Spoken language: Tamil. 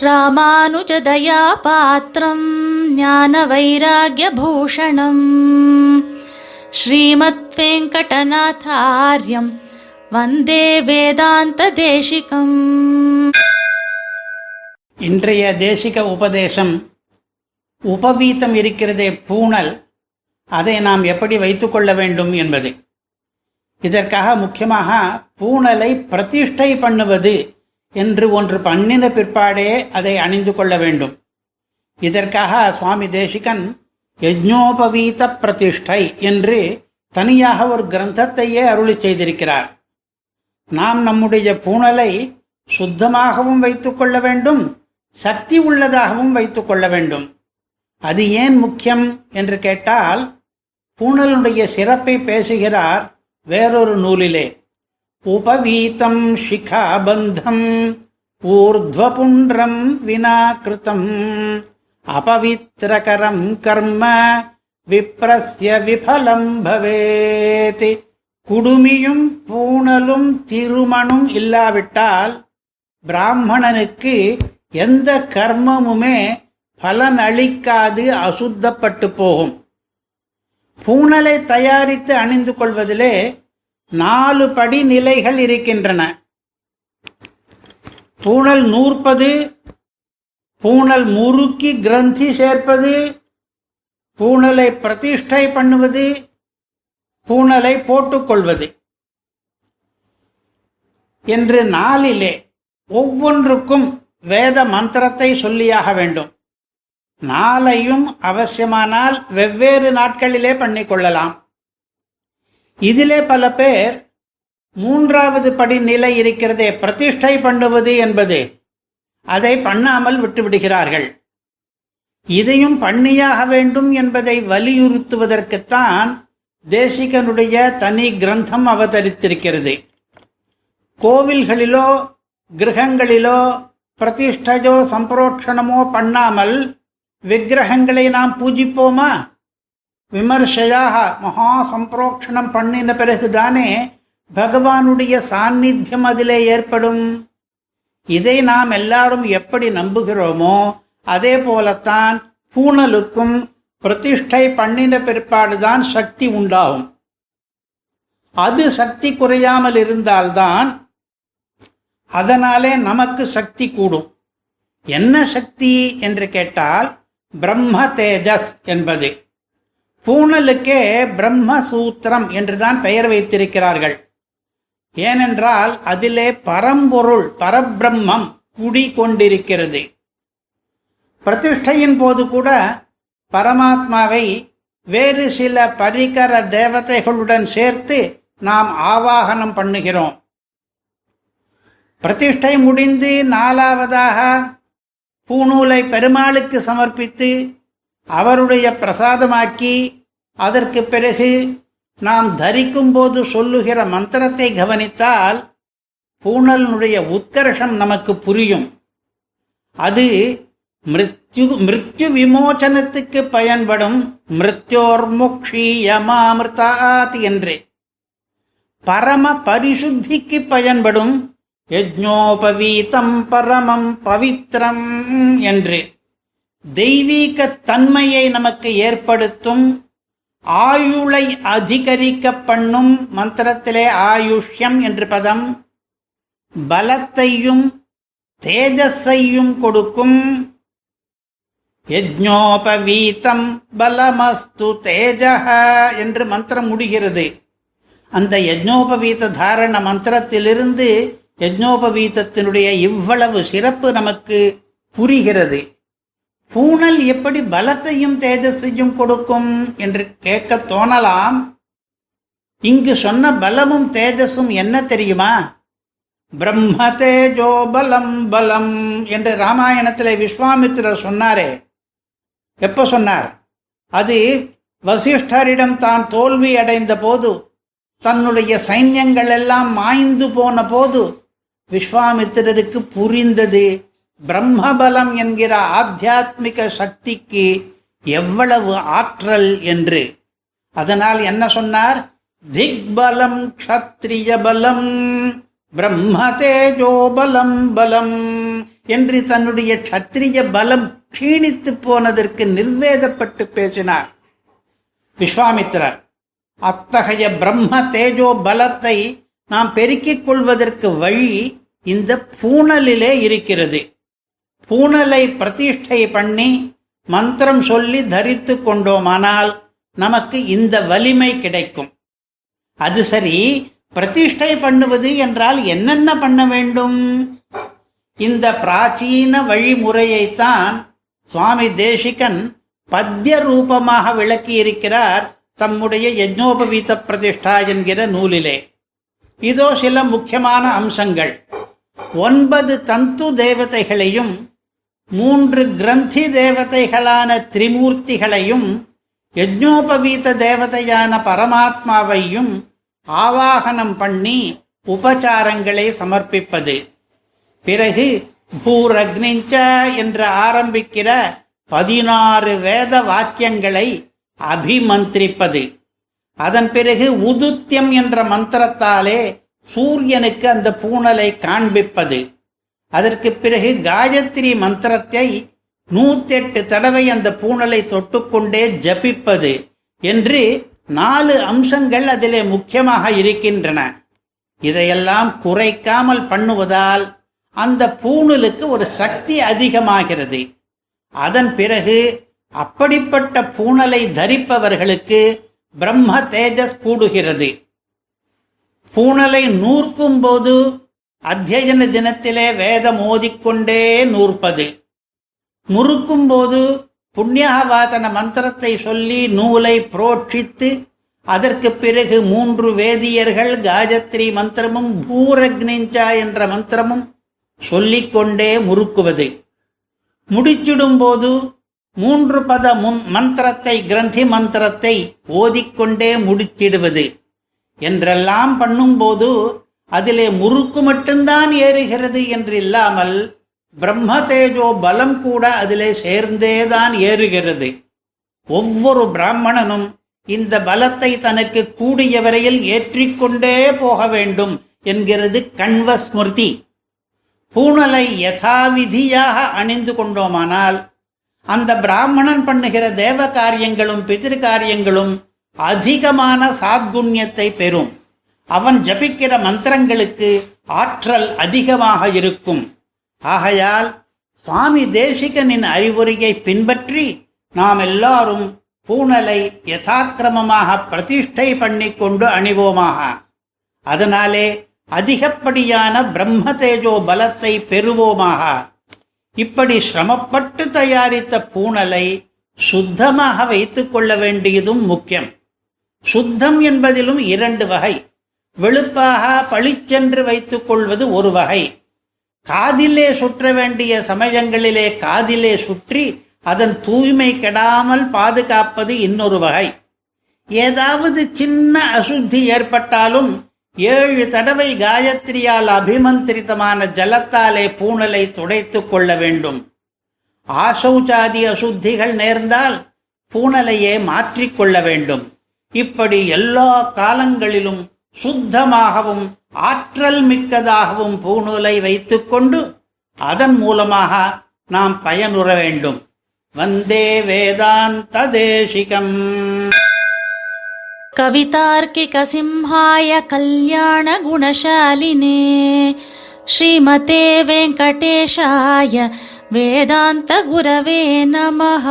ராமானுஜதயாபாத்திரம் ஞான வைராகியபூஷணம் ஸ்ரீமத் வெங்கடநாதாரியம் வந்தே வேதாந்த தேசிகம் இன்றைய தேசிக உபதேசம் உபவீத்தம் இருக்கிறதே பூணல் அதை நாம் எப்படி வைத்துக்கொள்ள வேண்டும் என்பது. இதற்காக முக்கியமாக பூணலை பிரதிஷ்டை பண்ணுவது என்று ஒன்று பண்ணின பிற்பாடே அதை அணிந்து கொள்ள வேண்டும். இதற்காக சுவாமி தேசிகன் யஜ்ஞோபவீத பிரதிஷ்டை என்று தனியாக ஒரு கிரந்தத்தையே அருளி செய்திருக்கிறார். நாம் நம்முடைய பூணலை சுத்தமாகவும் வைத்துக் கொள்ள வேண்டும் சக்தி உள்ளதாகவும் வைத்துக் கொள்ள வேண்டும். அது ஏன் முக்கியம் என்று கேட்டால் பூணலுடைய சிறப்பை பேசுகிறார் வேறொரு நூலிலே. உபவீதம் சிகாபந்தம் ஊர்ಧ್ವபுண்டம் வினாக்கிருத்தம் அபவித்திரகரம் கர்ம விப்ரஸ்ய விபலம் பவேதி குடுமியும் பூணலும் திருமணும் இல்லாவிட்டால் பிராமணனுக்கு எந்த கர்மமுமே பலன் அளிக்காது அசுத்தப்பட்டு போகும். பூணலை தயாரித்து அணிந்து கொள்வதிலே நாலு படி நிலைகள் இருக்கின்றன. பூணல் நூற்பது பூணல் முறுக்கி கிரந்தி சேர்ப்பது பூணலை பிரதிஷ்டை பண்ணுவது பூணலை போட்டுக்கொள்வது. என்று நாளிலே ஒவ்வொன்றுக்கும் வேத மந்திரத்தை சொல்லியாக வேண்டும். நாளையும் அவசியமானால் வெவ்வேறு நாட்களிலே பண்ணிக்கொள்ளலாம். இதிலே பல பேர் மூன்றாவது படி நிலை இருக்கிறதே பிரதிஷ்டை பண்ணுவது என்பது. அதை பண்ணாமல் விட்டுவிடுகிறார்கள். இதையும் பண்ணியாக வேண்டும் என்பதை வலியுறுத்துவதற்குத்தான் தேசிகனுடைய தனி கிரந்தம் அவதரித்திருக்கிறது. கோவில்களிலோ கிரகங்களிலோ பிரதிஷ்டையோ சம்பரோட்சணமோ பண்ணாமல் விக்கிரகங்களை நாம் பூஜிப்போமா? விமர்சையாக மகா சம்பிரோக்ஷணம் பண்ணின பிறகுதானே பகவானுடைய சாநித்தியம் அதிலே ஏற்படும். இதை நாம் எல்லாரும் எப்படி நம்புகிறோமோ அதே போலத்தான் பூணலுக்கும் பிரதிஷ்டை பண்ணின பிற்பாடுதான் சக்தி உண்டாகும். அது சக்தி குறையாமல் இருந்தால்தான் அதனாலே நமக்கு சக்தி கூடும். என்ன சக்தி என்று கேட்டால் பிரம்ம தேஜஸ் என்பது. பூணலுக்கே பிரம்மசூத்திரம் என்றுதான் பெயர் வைத்திருக்கிறார்கள். ஏனென்றால் அதிலே பரம்பொருள் பரபிரம்மம் குடி கொண்டிருக்கிறது பிரதிஷ்டையின் போது கூட பரமாத்மாவை வேறு சில பரிகர தேவதைகளுடன் சேர்த்து நாம் ஆவாகனம் பண்ணுகிறோம். பிரதிஷ்டை முடிந்து நாலாவதாக பூநூலை பெருமாளுக்கு சமர்ப்பித்து அவருடைய பிரசாதமாக்கி அதற்கு பிறகு நாம் தரிக்கும் போது சொல்லுகிற மந்திரத்தை கவனித்தால் பூணலினுடைய உத்கர்ஷம் நமக்கு புரியும். அது மிருத்யு மிருத்யு விமோச்சனத்துக்கு பயன்படும் மிருத்யோர்முக்ஷீயமாமிருதாத் என்று. பரம பரிசுத்திக்கு பயன்படும் யஜ்ஞோபவீதம் பரமம் பவித்ரம் என்று. தெய்வீக தன்மையை நமக்கு ஏற்படுத்தும் ஆயுளை அதிகரிக்க பண்ணும் மந்திரத்திலே ஆயுஷ்யம் என்று பதம் பலத்தையும் தேஜஸையும் கொடுக்கும். யஜ்ஞோபவீதம் பலமஸ்து தேஜ என்று மந்திரம் முடிகிறது. அந்த யஜ்ஞோபவீத தாரண மந்திரத்திலிருந்து யஜ்ஞோபவீதத்தினுடைய இவ்வளவு சிறப்பு நமக்கு புரிகிறது. பூணல் எப்படி பலத்தையும் தேஜஸையும் கொடுக்கும் என்று கேட்க தோணலாம். இங்கு சொன்ன பலமும் தேஜஸும் என்ன தெரியுமா? பிரம்ம தேஜோ பலம் பலம் என்று ராமாயணத்தில் விஸ்வாமித்திரர் சொன்னாரே. எப்ப சொன்னார்? அது வசிஷ்டரிடம் தான் தோல்வி அடைந்த போது தன்னுடைய சைன்யங்கள் எல்லாம் மாய்ந்து போன போது விஸ்வாமித்திரருக்கு புரிந்தது. பிரம்மபலம் என்கிற ஆத்தியாத்மிக சக்திக்கு எவ்வளவு ஆற்றல் என்று. அதனால் என்ன சொன்னார்? திக்பலம் க்ஷத்ரிய பலம் பிரம்ம தேஜோ பலம் பலம் என்று தன்னுடைய க்ஷத்திரிய பலம் க்ஷீணித்து போனதற்கு நிர்வேதப்பட்டு பேசினார். விஸ்வாமித்திரர் அத்தகைய பிரம்ம தேஜோ பலத்தை நாம் பெருக்கிக் கொள்வதற்கு வழி இந்த பூணலிலே இருக்கிறது. பூணலை பிரதிஷ்டை பண்ணி மந்திரம் சொல்லி தரித்து கொண்டோமானால் நமக்கு இந்த வலிமை கிடைக்கும். அது சரி பிரதிஷ்டை பண்ணுவது என்றால் என்னென்ன பண்ண வேண்டும்? இந்த பிராச்சீன வழிமுறையைத்தான் சுவாமி தேசிகன் பத்திய ரூபமாக விளக்கியிருக்கிறார் தம்முடைய யஜ்னோபவீத பிரதிஷ்டா என்கிற நூலிலே. இதோ சில முக்கியமான அம்சங்கள். ஒன்பது தந்து தேவதைகளையும் மூன்று கிரந்தி தேவதைகளான திரிமூர்த்திகளையும் யஜ்னோபவீத தேவதையான பரமாத்மாவையும் ஆவாகனம் பண்ணி உபச்சாரங்களை சமர்ப்பிப்பது. பிறகு பூரக்னிஞ்ச என்று ஆரம்பிக்கிற பதினாறு வேத வாக்கியங்களை அபிமந்திரிப்பது. அதன் பிறகு உதுத்தியம் என்ற மந்திரத்தாலே சூரியனுக்கு அந்த பூணலை காண்பிப்பது. அதற்கு பிறகு காயத்ரி மந்திரத்தை நூத்தெட்டு தடவை அந்த பூணலை தொட்டுக்கொண்டே ஜபிப்பது என்று நாலு அம்சங்கள் அதிலே முக்கியமாக இருக்கின்றன. இதையெல்லாம் குறைக்காமல் பண்ணுவதால் அந்த பூணலுக்கு ஒரு சக்தி அதிகமாகிறது. அதன் பிறகு அப்படிப்பட்ட பூணலை தரிப்பவர்களுக்கு பிரம்ம தேஜஸ் கூடுகிறது பூணலை நூற்கும் போது அத்தியன தினத்திலே வேதம் ஓதிக்கொண்டே நூற்பது. முறுக்கும் போது புண்ணியவாதன மந்திரத்தை சொல்லி நூலை புரோட்சித்து அதற்கு பிறகு மூன்று வேதியர்கள் காயத்ரி மந்திரமும் பூரக்னிஞ்சா என்ற மந்திரமும் சொல்லிக்கொண்டே முறுக்குவது. முடிச்சிடும் போது மூன்று பத முன் மந்திரத்தை கிரந்தி மந்திரத்தை ஓதிக்கொண்டே முடிச்சிடுவது. என்றெல்லாம் பண்ணும்போது அதிலே முறுக்கு மட்டும்தான் ஏறுகிறது என்று இல்லாமல் பிரம்ம தேஜோ பலம் கூட அதிலே சேர்ந்தேதான் ஏறுகிறது. ஒவ்வொரு பிராமணனும் இந்த பலத்தை தனக்கு கூடிய வரையில் ஏற்றிக்கொண்டே போக வேண்டும் என்கிறது கண்வ ஸ்மிருதி பூணலை யதாவிதியாக அணிந்து கொண்டோமானால் அந்த பிராமணன் பண்ணுகிற தேவ காரியங்களும் பிதிரு காரியங்களும் அதிகமான சாத்குண்யத்தை பெறும். அவன் ஜபிக்கிற மந்திரங்களுக்கு ஆற்றல் அதிகமாக இருக்கும். ஆகையால் சுவாமி தேசிகனின் அறிவுரையை பின்பற்றி நாம் எல்லாரும் பூணலை யதாக்கிரமமாக பிரதிஷ்டை பண்ணி கொண்டு அணிவோமாக. அதனாலே அதிகப்படியான பிரம்ம தேஜோ பலத்தை பெறுவோமாக. இப்படி சிரமப்பட்டு தயாரித்த பூணலை சுத்தமாக வைத்துக் கொள்ள வேண்டியதும் முக்கியம். சுத்தம் என்பதிலும் இரண்டு வகை. வெளுப்பாக பளிச்சென்று வைத்துக் கொள்வது ஒரு வகை. காதிலே சுற்ற வேண்டிய சமயங்களிலே காதிலே சுற்றி அதன் தூய்மை கெடாமல் பாதுகாப்பது இன்னொரு வகை. ஏதாவது சின்ன அசுத்தி ஏற்பட்டாலும் ஏழு தடவை காயத்ரியால் அபிமந்திரிதமான ஜலத்தாலே பூணலை துடைத்துக் கொள்ள வேண்டும். ஆசௌச்சாதி அசுத்திகள் நேர்ந்தால் பூணலையே மாற்றிக்கொள்ள வேண்டும். இப்படி எல்லா காலங்களிலும் சுத்தமாகவும் ஆற்றல் மிக்கதாகவும் பூணூலை வைத்துக்கொண்டு அதன் மூலமாக நாம் பயனுற வேண்டும் வந்தே வேதாந்த தேசிகம் कवितार्किकसिंहाय कल्याणगुणशालिने श्रीमते वेङ्कटेशाय वेदान्तगुरवे नमः